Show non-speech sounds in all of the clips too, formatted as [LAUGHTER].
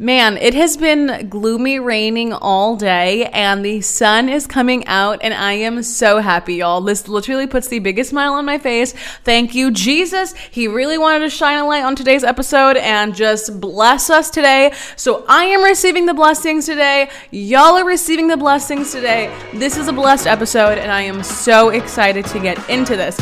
Man, it has been gloomy, raining all day, and the sun is coming out, and I am so happy, y'all. This literally puts the biggest smile on my face. Thank you, Jesus. He really wanted to shine a light on today's episode and just bless us today. So I am receiving the blessings today. Y'all are receiving the blessings today. This is a blessed episode, and I am so excited to get into this.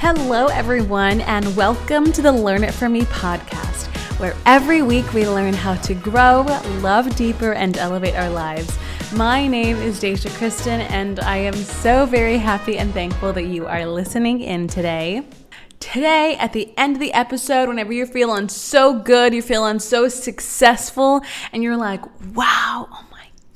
Hello, everyone, and welcome to the Learn It From Me podcast, where every week we learn how to grow, love deeper, and elevate our lives. My name is Deja Criston, and I am so very happy and thankful that you are listening in today. Today, at the end of the episode, whenever you're feeling so good, you're feeling so successful, and you're like, wow, oh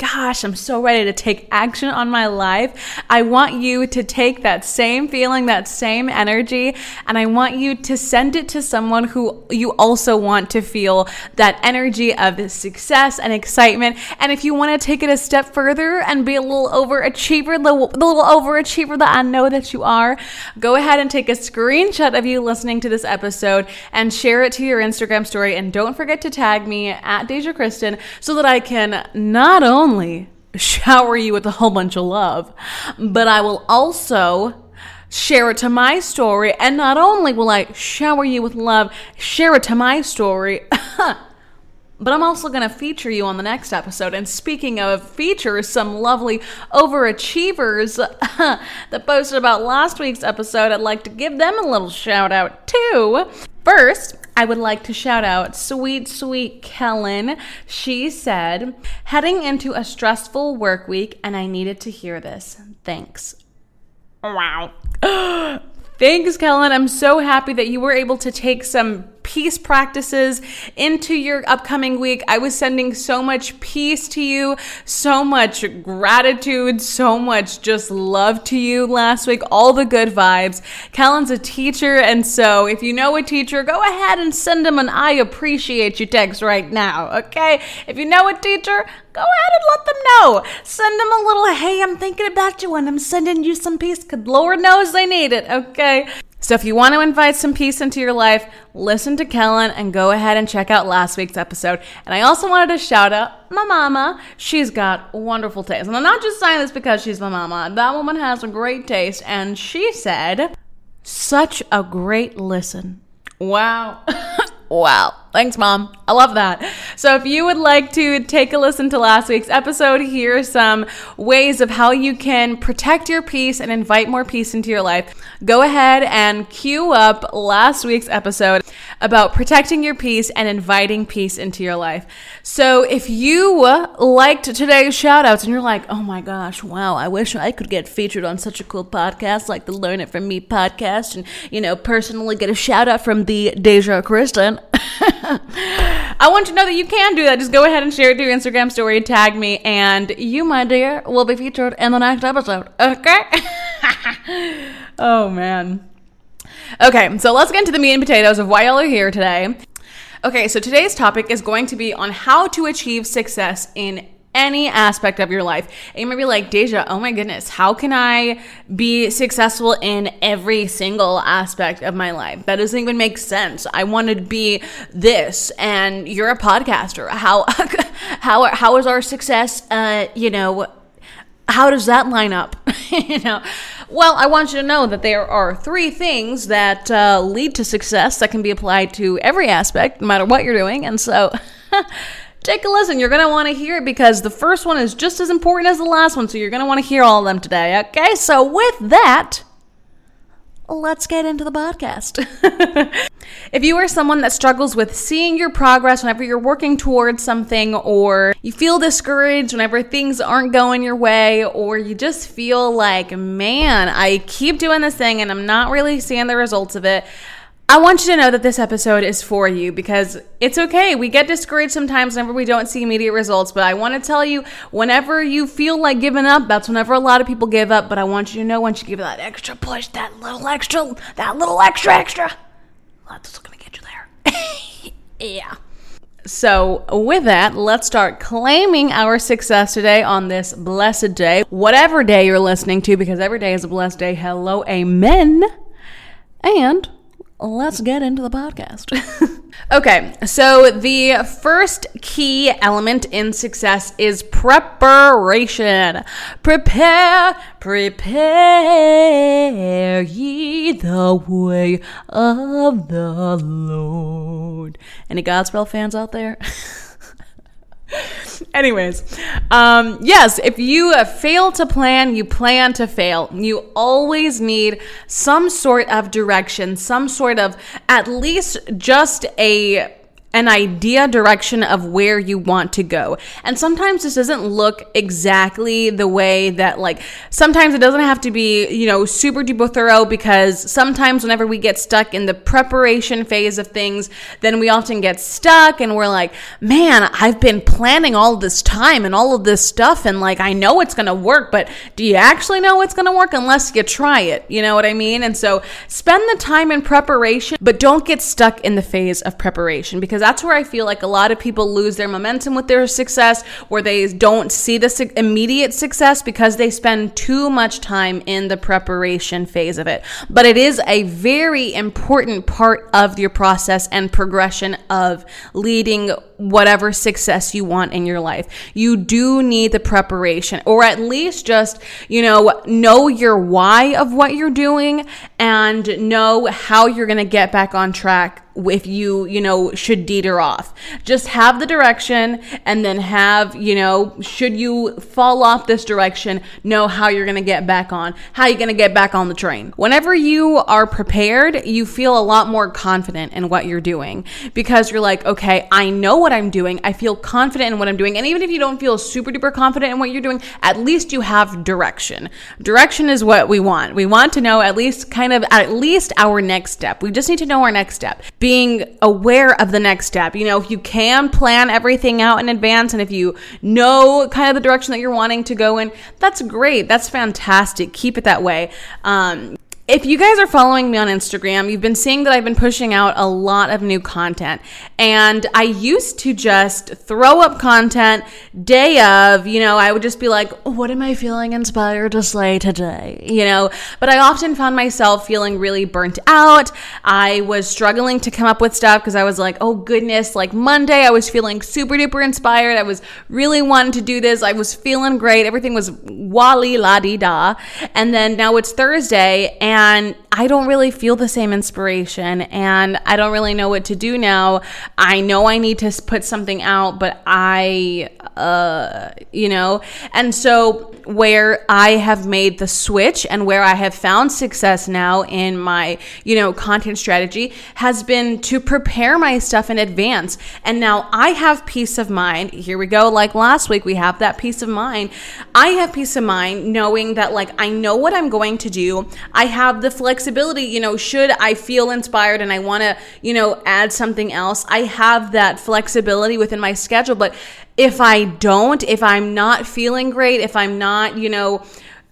gosh, I'm so ready to take action on my life. I want you to take that same feeling, that same energy, and I want you to send it to someone who you also want to feel that energy of success and excitement. And if you want to take it a step further and be a little overachiever, the, the little overachiever that I know that you are, go ahead and take a screenshot of you listening to this episode and share it to your Instagram story. And don't forget to tag me at Deja Criston so that I can not only only shower you with a whole bunch of love, but I will also share it to my story. And not only will I shower you with love, share it to my story, [LAUGHS] but I'm also going to feature you on the next episode. And speaking of features, some lovely overachievers [LAUGHS] that posted about last week's episode, I'd like to give them a little shout out too. First, I would like to shout out sweet, sweet Kellen. She said, heading into a stressful work week, and I needed to hear this. Thanks. Wow. [GASPS] Thanks, Kellen. I'm so happy that you were able to take some peace practices into your upcoming week. I was sending so much peace to you, so much gratitude, so much just love to you last week, all the good vibes. Kellen's a teacher, and so if you know a teacher, go ahead and send them an I appreciate you text right now, okay? If you know a teacher, go ahead and let them know. Send them a little, hey, I'm thinking about you and I'm sending you some peace because Lord knows they need it, okay? So if you want to invite some peace into your life, listen to Kellen and go ahead and check out last week's episode. And I also wanted to shout out my mama. She's got wonderful taste. And I'm not just saying this because she's my mama. That woman has a great taste. And she said, such a great listen. Wow. [LAUGHS] wow. Thanks, Mom. I love that. So, if you would like to take a listen to last week's episode, here are some ways of how you can protect your peace and invite more peace into your life. Go ahead and cue up last week's episode about protecting your peace and inviting peace into your life. So, if you liked today's shout outs and you're like, oh my gosh, wow, I wish I could get featured on such a cool podcast like the Learn It From Me podcast and, you know, personally get a shout out from the Deja Criston. [LAUGHS] I want you to know that you can do that. Just go ahead and share it to your Instagram story, tag me, and you, my dear, will be featured in the next episode. Okay? [LAUGHS] oh, man. Okay, so let's get into the meat and potatoes of why y'all are here today. Okay, so today's topic is going to be on how to achieve success in any aspect of your life. And you might be like, Deja, oh my goodness, how can I be successful in every single aspect of my life? That doesn't even make sense. I want to be this, and you're a podcaster. How [LAUGHS] how how is our success? Uh, you know, how does that line up? [LAUGHS] you know. Well, I want you to know that there are three things that uh, lead to success that can be applied to every aspect, no matter what you're doing. And so, [LAUGHS] take a listen. You're going to want to hear it because the first one is just as important as the last one. So you're going to want to hear all of them today. Okay. So with that, let's get into the podcast. [LAUGHS] if you are someone that struggles with seeing your progress whenever you're working towards something, or you feel discouraged whenever things aren't going your way, or you just feel like, man, I keep doing this thing and I'm not really seeing the results of it, I want you to know that this episode is for you because it's okay. We get discouraged sometimes whenever we don't see immediate results, but I want to tell you whenever you feel like giving up, that's whenever a lot of people give up. But I want you to know once you give that extra push, that little extra, that little extra, extra, that's going to get you there. [LAUGHS] yeah. So, with that, let's start claiming our success today on this blessed day, whatever day you're listening to, because every day is a blessed day. Hello, amen. And let's get into the podcast. [LAUGHS] okay, so the first key element in success is preparation. Prepare, prepare ye the way of the Lord. Any Godspell fans out there? [LAUGHS] [LAUGHS] Anyways, um, yes, if you fail to plan, you plan to fail. You always need some sort of direction, some sort of at least just a an idea direction of where you want to go. And sometimes this doesn't look exactly the way that like sometimes it doesn't have to be, you know, super duper thorough because sometimes whenever we get stuck in the preparation phase of things, then we often get stuck and we're like, "Man, I've been planning all this time and all of this stuff and like I know it's to work, but do you actually know it's to work unless you try it?" You know what I mean? And so spend the time in preparation, but don't get stuck in the phase of preparation because that's where I feel like a lot of people lose their momentum with their success, where they don't see the su- immediate success because they spend too much time in the preparation phase of it. But it is a very important part of your process and progression of leading whatever success you want in your life. You do need the preparation, or at least just, you know, know your why of what you're doing and know how you're going to get back on track if you, you know, should deter off. Just have the direction and then have, you know, should you fall off this direction, know how you're going to get back on, how you're going to get back on the train. Whenever you are prepared, you feel a lot more confident in what you're doing because you're like, okay, I know what I'm doing. I feel confident in what I'm doing. And even if you don't feel super duper confident in what you're doing, at least you have direction. Direction is what we want. We want to know at least kind of at least our next step. We just need to know our next step being aware of the next step. You know, if you can plan everything out in advance and if you know kind of the direction that you're wanting to go in, that's great. That's fantastic. Keep it that way. Um, if you guys are following me on Instagram, you've been seeing that I've been pushing out a lot of new content. And I used to just throw up content day of, you know, I would just be like, what am I feeling inspired to slay today? You know, but I often found myself feeling really burnt out. I was struggling to come up with stuff because I was like, oh goodness, like Monday, I was feeling super duper inspired. I was really wanting to do this. I was feeling great. Everything was wally la di da. And then now it's Thursday and and I don't really feel the same inspiration and I don't really know what to do now. I know I need to put something out, but I, uh, you know, and so where I have made the switch and where I have found success now in my, you know, content strategy has been to prepare my stuff in advance. And now I have peace of mind. Here we go. Like last week, we have that peace of mind. I have peace of mind knowing that, like, I know what I'm going to do. I have the flexibility, you know, should I feel inspired and I want to, you know, add something else, I have that flexibility within my schedule. But if I don't, if I'm not feeling great, if I'm not, you know,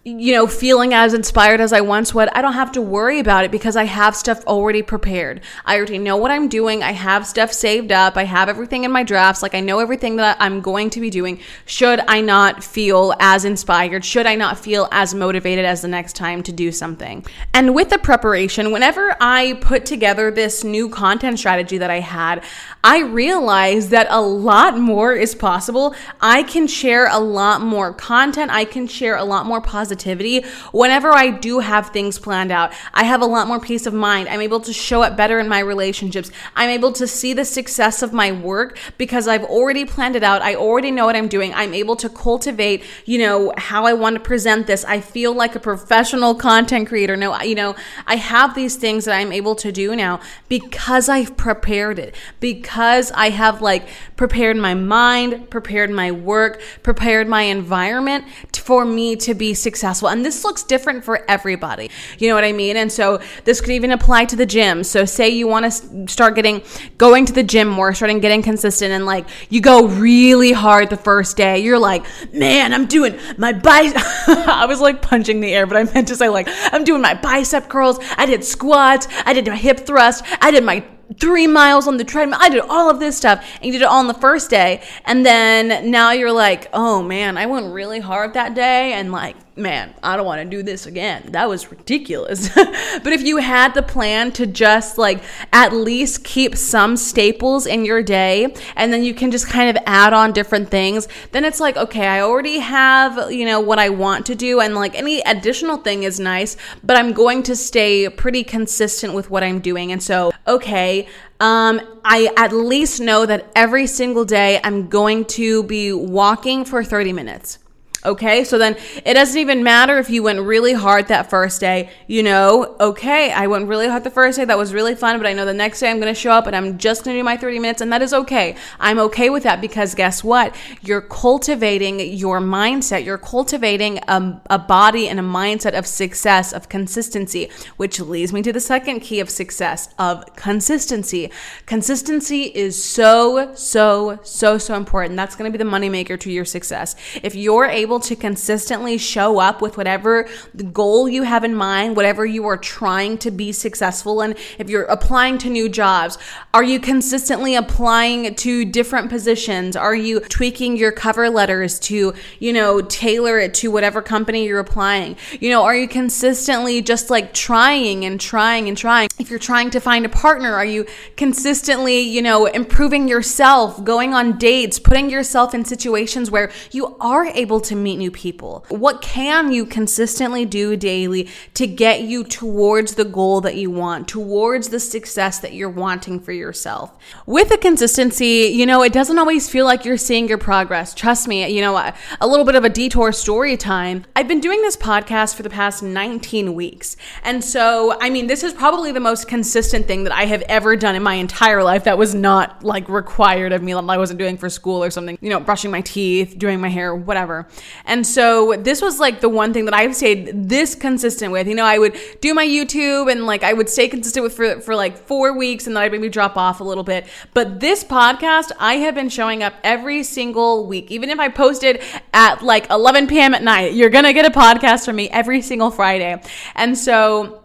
you know, feeling as inspired as I once would, I don't have to worry about it because I have stuff already prepared. I already know what I'm doing. I have stuff saved up. I have everything in my drafts. Like I know everything that I'm going to be doing. Should I not feel as inspired? Should I not feel as motivated as the next time to do something? And with the preparation, whenever I put together this new content strategy that I had, I realized that a lot more is possible. I can share a lot more content. I can share a lot more positive positivity, whenever I do have things planned out, I have a lot more peace of mind. I'm able to show up better in my relationships. I'm able to see the success of my work because I've already planned it out. I already know what I'm doing. I'm able to cultivate, you know, how I want to present this. I feel like a professional content creator. No, you know, I have these things that I'm able to do now because I've prepared it, because I have like prepared my mind, prepared my work, prepared my environment for me to be successful successful. And this looks different for everybody. You know what I mean? And so this could even apply to the gym. So say you want to start getting going to the gym more, starting getting consistent and like you go really hard the first day. You're like, "Man, I'm doing my bicep." [LAUGHS] I was like punching the air, but I meant to say like, "I'm doing my bicep curls. I did squats, I did my hip thrust, I did my three miles on the treadmill. I did all of this stuff. And you did it all on the first day. And then now you're like, oh man, I went really hard that day. And like, man, I don't want to do this again. That was ridiculous. [LAUGHS] but if you had the plan to just like at least keep some staples in your day and then you can just kind of add on different things, then it's like, okay, I already have, you know, what I want to do. And like any additional thing is nice, but I'm going to stay pretty consistent with what I'm doing. And so, okay, um, I at least know that every single day I'm going to be walking for 30 minutes. Okay, so then it doesn't even matter if you went really hard that first day. You know, okay, I went really hard the first day. That was really fun, but I know the next day I'm going to show up and I'm just going to do my 30 minutes, and that is okay. I'm okay with that because guess what? You're cultivating your mindset. You're cultivating a, a body and a mindset of success, of consistency, which leads me to the second key of success of consistency. Consistency is so, so, so, so important. That's going to be the moneymaker to your success. If you're able able to consistently show up with whatever the goal you have in mind, whatever you are trying to be successful in, if you're applying to new jobs, are you consistently applying to different positions? Are you tweaking your cover letters to, you know, tailor it to whatever company you're applying? You know, are you consistently just like trying and trying and trying? If you're trying to find a partner, are you consistently, you know, improving yourself, going on dates, putting yourself in situations where you are able to meet new people? What can you consistently do daily to get you towards the goal that you want, towards the success that you're wanting for yourself? With the consistency, you know, it doesn't always feel like you're seeing your progress. Trust me, you know, a, a little bit of a detour story time. I've been doing this podcast for the past 19 weeks. And so, I mean, this is probably the most consistent thing that I have ever done in my entire life that was not like required of me, like I wasn't doing for school or something, you know, brushing my teeth, doing my hair, whatever. And so this was like the one thing that I've stayed this consistent with. You know, I would do my YouTube and like I would stay consistent with for, for like four weeks and then I'd maybe drop off a little bit. But this podcast, I have been showing up every single week. Even if I posted at like 11 p.m. at night, you're going to get a podcast from me every single Friday. And so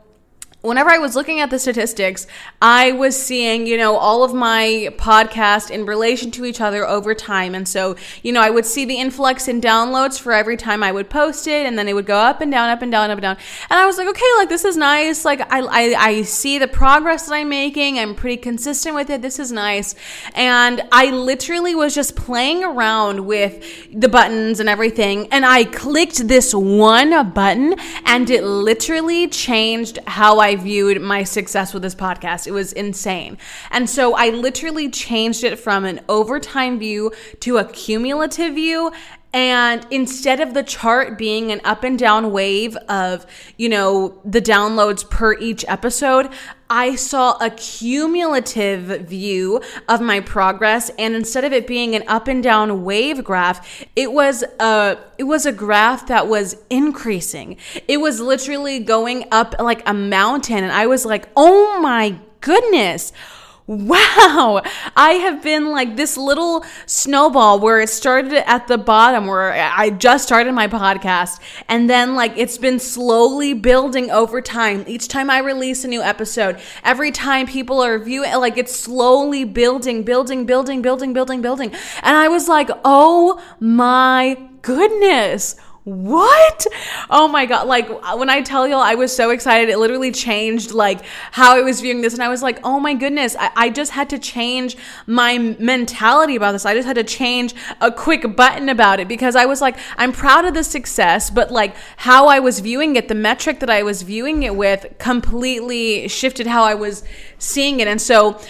whenever I was looking at the statistics, I was seeing, you know, all of my podcast in relation to each other over time. And so, you know, I would see the influx in downloads for every time I would post it, and then it would go up and down, up and down, up and down. And I was like, okay, like this is nice. Like I, I, I see the progress that I'm making. I'm pretty consistent with it. This is nice. And I literally was just playing around with the buttons and everything. And I clicked this one button, and it literally changed how I viewed my success with this podcast. It was insane. And so I literally changed it from an overtime view to a cumulative view. And instead of the chart being an up and down wave of, you know, the downloads per each episode, I saw a cumulative view of my progress. And instead of it being an up and down wave graph, it was a, it was a graph that was increasing. It was literally going up like a mountain. And I was like, oh my goodness wow, I have been like this little snowball where it started at the bottom where I just started my podcast. And then like it's been slowly building over time. Each time I release a new episode, every time people are viewing, like it's slowly building, building, building, building, building, building. And I was like, oh my goodness what? Oh my God. Like when I tell y'all I was so excited, it literally changed like how I was viewing this. And I was like, oh my goodness, I, I just had to change my mentality about this. I just had to change a quick button about it because I was like, I'm proud of the success, but like how I was viewing it, the metric that I was viewing it with completely shifted how I was seeing it. And so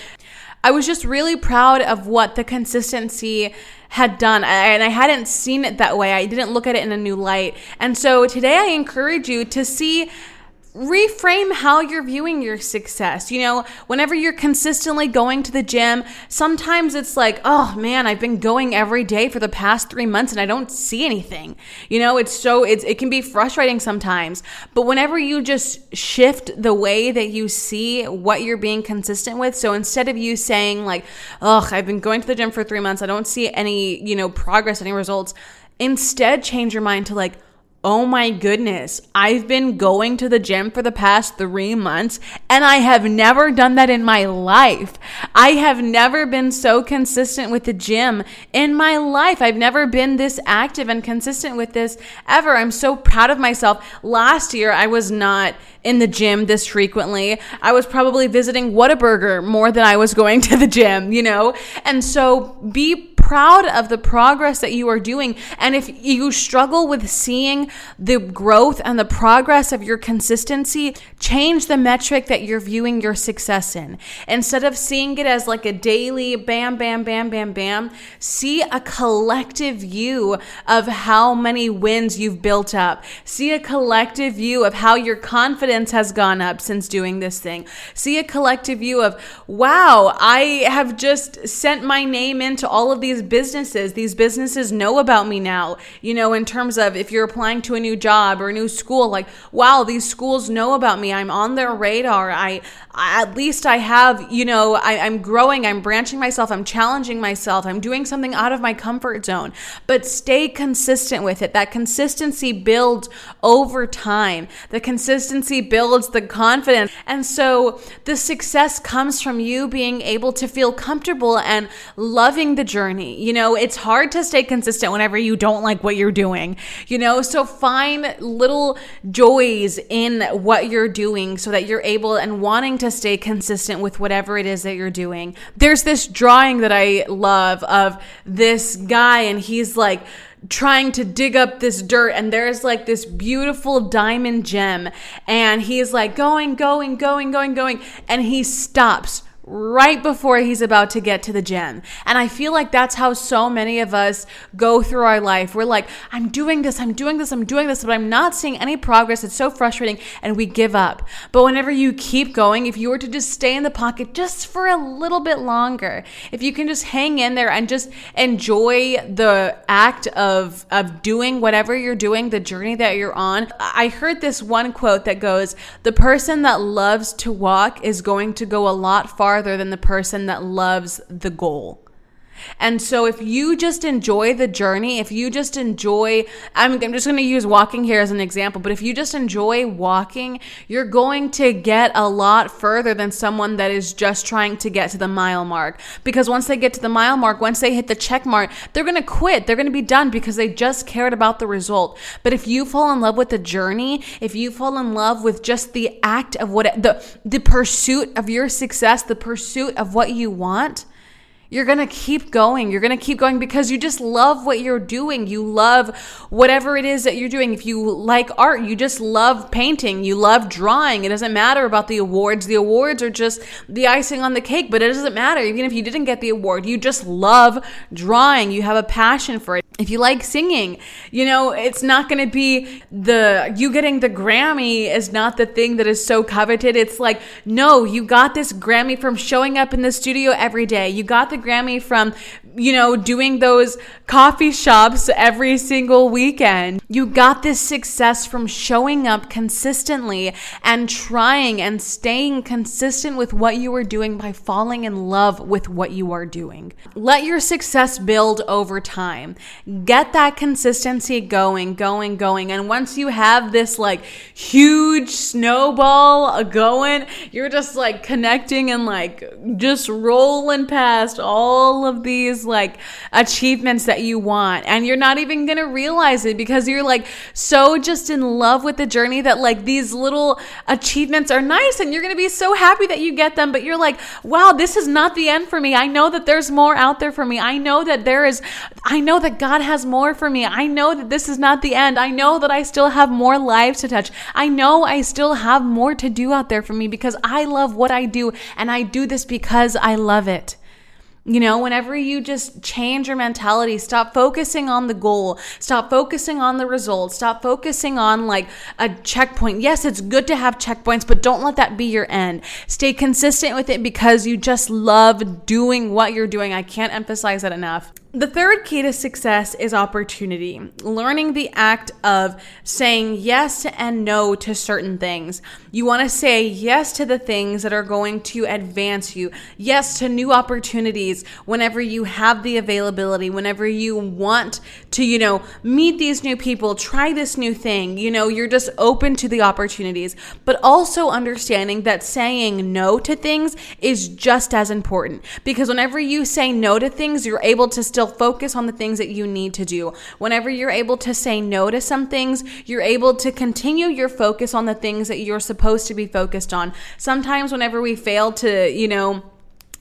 I was just really proud of what the consistency had done. And I hadn't seen it that way. I didn't look at it in a new light. And so today I encourage you to see reframe how you're viewing your success. You know, whenever you're consistently going to the gym, sometimes it's like, oh man, I've been going every day for the past three months and I don't see anything. You know, it's so, it's, it can be frustrating sometimes. But whenever you just shift the way that you see what you're being consistent with, so instead of you saying, like, oh, I've been going to the gym for three months, I don't see any, you know, progress, any results, instead change your mind to like, oh my goodness, I've been going to the gym for the past three months and I have never done that in my life. I have never been so consistent with the gym in my life. I've never been this active and consistent with this ever. I'm so proud of myself. Last year, I was not in the gym this frequently. I was probably visiting Whataburger more than I was going [LAUGHS] to the gym, you know? And so be proud of the progress that you are doing. And if you struggle with seeing the growth and the progress of your consistency, change the metric that you're viewing your success in. Instead of seeing it as like a daily bam, bam, bam, bam, bam, see a collective view of how many wins you've built up. See a collective view of how your confidence has gone up since doing this thing. See a collective view of, wow, I have just sent my name into all of these these businesses, these businesses know about me now, you know, in terms of if you're applying to a new job or a new school, like, wow, these schools know about me. I'm on their radar. I, at least I have, you know, I, I'm growing, I'm branching myself, I'm challenging myself, I'm doing something out of my comfort zone. But stay consistent with it. That consistency builds over time. The consistency builds the confidence. And so the success comes from you being able to feel comfortable and loving the journey you know, it's hard to stay consistent whenever you don't like what you're doing, you know? So find little joys in what you're doing so that you're able and wanting to stay consistent with whatever it is that you're doing. There's this drawing that I love of this guy, and he's like, trying to dig up this dirt and there's like this beautiful diamond gem and he's like going going going going going and he stops right before he's about to get to the gym. And I feel like that's how so many of us go through our life. We're like, I'm doing this, I'm doing this, I'm doing this, but I'm not seeing any progress. It's so frustrating. And we give up. But whenever you keep going, if you were to just stay in the pocket just for a little bit longer, if you can just hang in there and just enjoy the act of, of doing whatever you're doing, the journey that you're on. I heard this one quote that goes, The person that loves to walk is going to go a lot farther farther than the person that loves the goal. And so if you just enjoy the journey, if you just enjoy, I'm, I'm just going to use walking here as an example, but if you just enjoy walking, you're going to get a lot further than someone that is just trying to get to the mile mark. Because once they get to the mile mark, once they hit the check mark, they're going to quit. They're going to be done because they just cared about the result. But if you fall in love with the journey, if you fall in love with just the act of what, the, the pursuit of your success, the pursuit of what you want, you're going to keep going. You're going to keep going because you just love what you're doing. You love whatever it is that you're doing. If you like art, you just love painting. You love drawing. It doesn't matter about the awards. The awards are just the icing on the cake, but it doesn't matter. Even if you didn't get the award, you just love drawing. You have a passion for it. If you like singing, you know, it's not going to be the you getting the Grammy is not the thing that is so coveted. It's like, no, you got this Grammy from showing up in the studio every day. You got the the Grammy from, you know, doing those coffee shops every single weekend. You got this success from showing up consistently and trying and staying consistent with what you are doing by falling in love with what you are doing. Let your success build over time. Get that consistency going, going, going. And once you have this like huge snowball going, you're just like connecting and like just rolling past all of these like achievements that you want and you're not even going to realize it because you're like so just in love with the journey that like these little achievements are nice and you're going to be so happy that you get them but you're like wow this is not the end for me. I know that there's more out there for me. I know that there is i know that god has more for me. I know that this is not the end. I know that i still have more lives to touch. I know i still have more to do out there for me because i love what i do and i do this because i love it you know, whenever you just change your mentality, stop focusing on the goal, stop focusing on the results, stop focusing on like a checkpoint. Yes, it's good to have checkpoints, but don't let that be your end. Stay consistent with it because you just love doing what you're doing. I can't emphasize that enough The third key to success is opportunity. Learning the act of saying yes and no to certain things. You want to say yes to the things that are going to advance you, yes to new opportunities whenever you have the availability, whenever you want to, you know, meet these new people, try this new thing. You know, you're just open to the opportunities, but also understanding that saying no to things is just as important because whenever you say no to things, you're able to still focus on the things that you need to do. Whenever you're able to say no to some things, you're able to continue your focus on the things that you're supposed to be focused on. Sometimes, whenever we fail to, you know,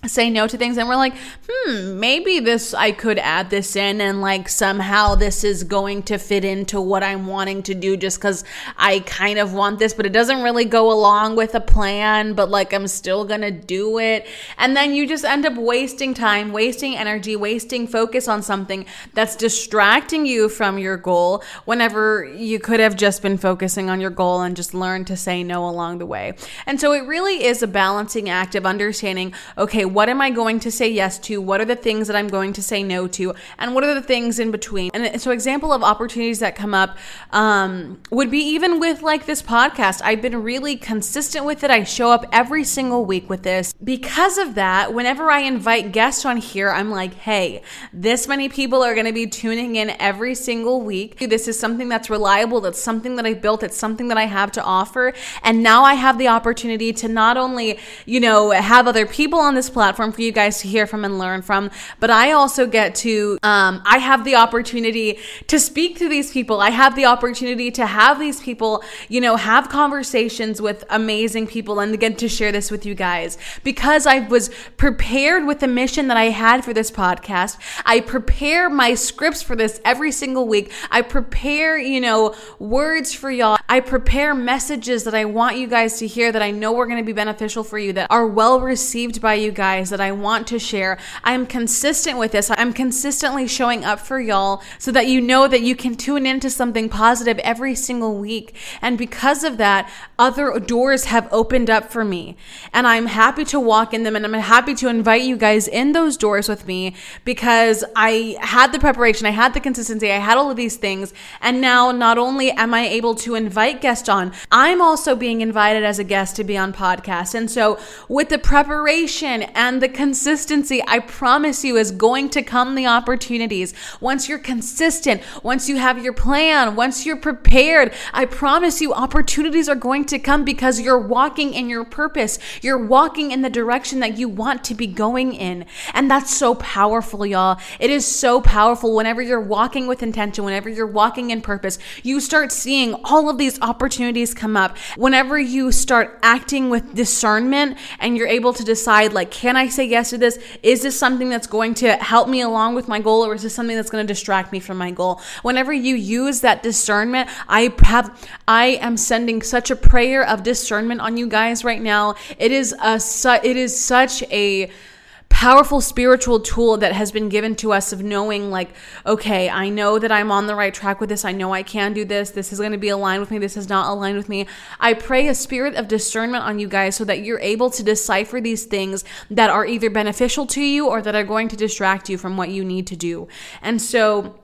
say no to things and we're like hmm maybe this i could add this in and like somehow this is going to fit into what i'm wanting to do just because i kind of want this but it doesn't really go along with a plan but like i'm still gonna do it. And then you just end up wasting time wasting energy wasting focus on something that's distracting you from your goal whenever you could have just been focusing on your goal and just learned to say no along the way. And so it really is a balancing act of understanding okay what am I going to say yes to? What are the things that I'm going to say no to? And what are the things in between? And so, example of opportunities that come up um, would be even with like this podcast. I've been really consistent with it. I show up every single week with this. Because of that, whenever I invite guests on here, I'm like, hey, this many people are going to be tuning in every single week. This is something that's reliable. That's something that I built. It's something that I have to offer. And now I have the opportunity to not only, you know, have other people on this platform platform for you guys to hear from and learn from. But I also get to, um, I have the opportunity to speak to these people. I have the opportunity to have these people, you know, have conversations with amazing people and get to share this with you guys because I was prepared with the mission that I had for this podcast. I prepare my scripts for this every single week. I prepare, you know, words for y'all. I prepare messages that I want you guys to hear that I know are going to be beneficial for you, that are well received by you guys guys that I want to share. I'm consistent with this. I'm consistently showing up for y'all so that you know that you can tune into something positive every single week. And because of that, other doors have opened up for me. And I'm happy to walk in them and I'm happy to invite you guys in those doors with me because I had the preparation, I had the consistency, I had all of these things. And now not only am I able to invite guests on, I'm also being invited as a guest to be on podcasts. And so with the preparation and the consistency, I promise you, is going to come the opportunities. Once you're consistent, once you have your plan, once you're prepared, I promise you, opportunities are going to come because you're walking in your purpose. You're walking in the direction that you want to be going in. And that's so powerful, y'all. It is so powerful whenever you're walking with intention, whenever you're walking in purpose, you start seeing all of these opportunities come up. Whenever you start acting with discernment and you're able to decide, like, can I say yes to this? Is this something that's going to help me along with my goal or is this something that's going to distract me from my goal? Whenever you use that discernment, I have I am sending such a prayer of discernment on you guys right now. It is a it is such a powerful spiritual tool that has been given to us of knowing like okay i know that i'm on the right track with this. I know i can do this. This is going to be aligned with me. This is not aligned with me. I pray a spirit of discernment on you guys so that you're able to decipher these things that are either beneficial to you or that are going to distract you from what you need to do. And so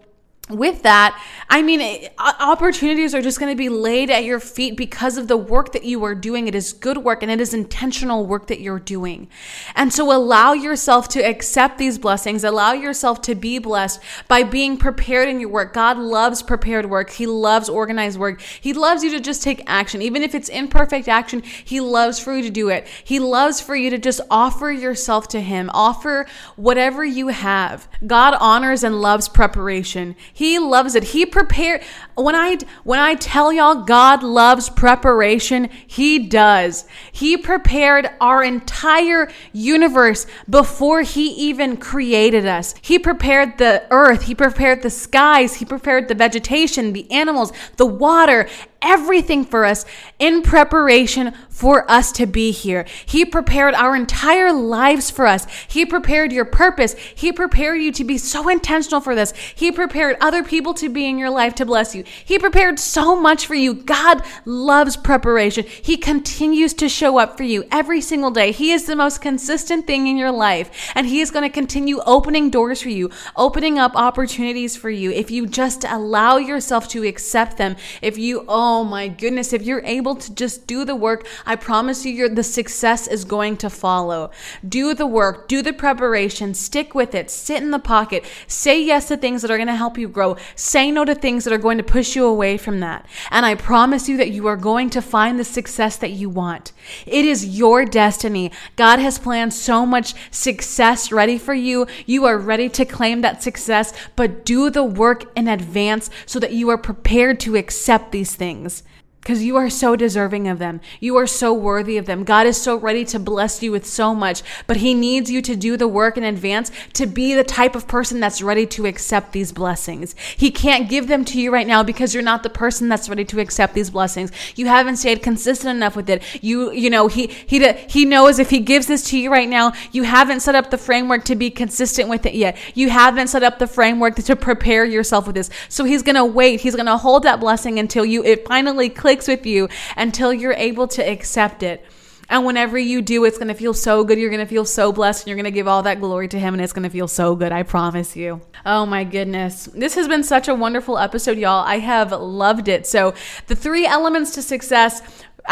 with that, I mean, eh, opportunities are just going to be laid at your feet because of the work that you are doing. It is good work and it is intentional work that you're doing. And so allow yourself to accept these blessings. Allow yourself to be blessed by being prepared in your work. God loves prepared work. He loves organized work. He loves you to just take action. Even if it's imperfect action, He loves for you to do it. He loves for you to just offer yourself to Him. Offer whatever you have. God honors and loves preparation. He loves it. He prepared when I when I tell y'all God loves preparation, he does. He prepared our entire universe before he even created us. He prepared the earth, he prepared the skies, he prepared the vegetation, the animals, the water, everything for us in preparation for us to be here. He prepared our entire lives for us. He prepared your purpose. He prepared you to be so intentional for this. He prepared other people to be in your life to bless you. He prepared so much for you. God loves preparation. He continues to show up for you every single day. He is the most consistent thing in your life, and He is going to continue opening doors for you, opening up opportunities for you if you just allow yourself to accept them. If you, oh my goodness, if you're able to just do the work, I promise you, the success is going to follow. Do the work, do the preparation, stick with it, sit in the pocket, say yes to things that are going to help you grow, say no to things that are going to push you away from that. And I promise you that you are going to find the success that you want. It is your destiny. God has planned so much success ready for you. You are ready to claim that success, but do the work in advance so that you are prepared to accept these things because you are so deserving of them. You are so worthy of them. God is so ready to bless you with so much, but He needs you to do the work in advance to be the type of person that's ready to accept these blessings. He can't give them to you right now because you're not the person that's ready to accept these blessings. You haven't stayed consistent enough with it. You, you know, He, He, He knows if He gives this to you right now, you haven't set up the framework to be consistent with it yet. You haven't set up the framework to prepare yourself with this. So He's going to wait. He's going to hold that blessing until you, it finally clicks clicks with you until you're able to accept it. And whenever you do, it's going to feel so good. You're going to feel so blessed and you're going to give all that glory to Him and it's going to feel so good. I promise you. Oh my goodness. This has been such a wonderful episode, y'all. I have loved it. So, the three elements to success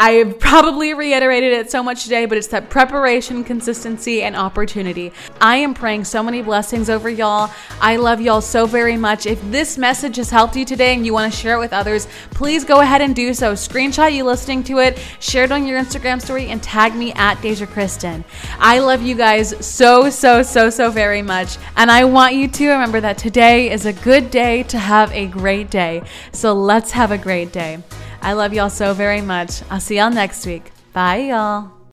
I've probably reiterated it so much today, but it's that preparation, consistency, and opportunity. I am praying so many blessings over y'all. I love y'all so very much. If this message has helped you today and you want to share it with others, please go ahead and do so. Screenshot you listening to it, share it on your Instagram story, and tag me at Deja Criston. I love you guys so, so, so, so very much. And I want you to remember that today is a good day to have a great day. So let's have a great day. I love y'all so very much. I'll see y'all next week. Bye, y'all.